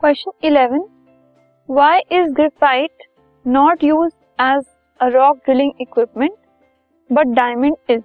Question eleven why is graphite not use as a rock drilling equipment but diamond is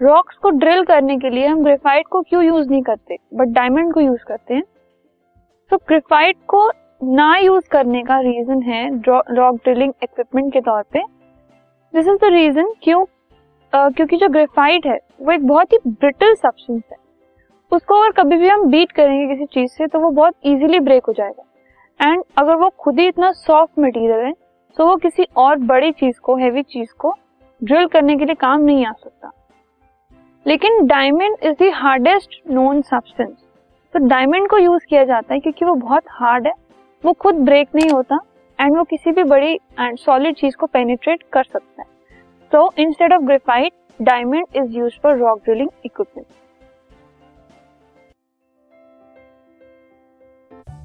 rocks को drill करने के लिए हम graphite को क्यों यूज़ नहीं करते बट डायमंड को यूज़ करते हैं? तो ग्रेफाइट को ना यूज़ करने का रीजन है रॉक ड्रिलिंग इक्विपमेंट के तौर पे। दिस इज़ द रीजन क्यों uh, क्योंकि जो ग्रेफाइट है वो एक बहुत ही ब्रिटल सब्सटेंस है। उसको अगर कभी भी हम बीट करेंगे किसी चीज़ से तो वो बहुत इजीली ब्रेक हो जाएगा। एंड अगर वो खुद ही इतना सॉफ्ट मटेरियल है तो वो किसी और बड़ी चीज़ को हैवी चीज़ को ड्रिल करने के लिए काम नहीं आ सकता। लेकिन diamond is the hardest known substance तो डायमंड को यूज़ किया जाता है क्योंकि वो बहुत हार्ड है, वो खुद ब्रेक नहीं होता एंड वो किसी भी बड़ी एंड सॉलिड चीज़ को पेनिट्रेट कर सकता है। So instead of graphite diamond is use for rock drilling equipment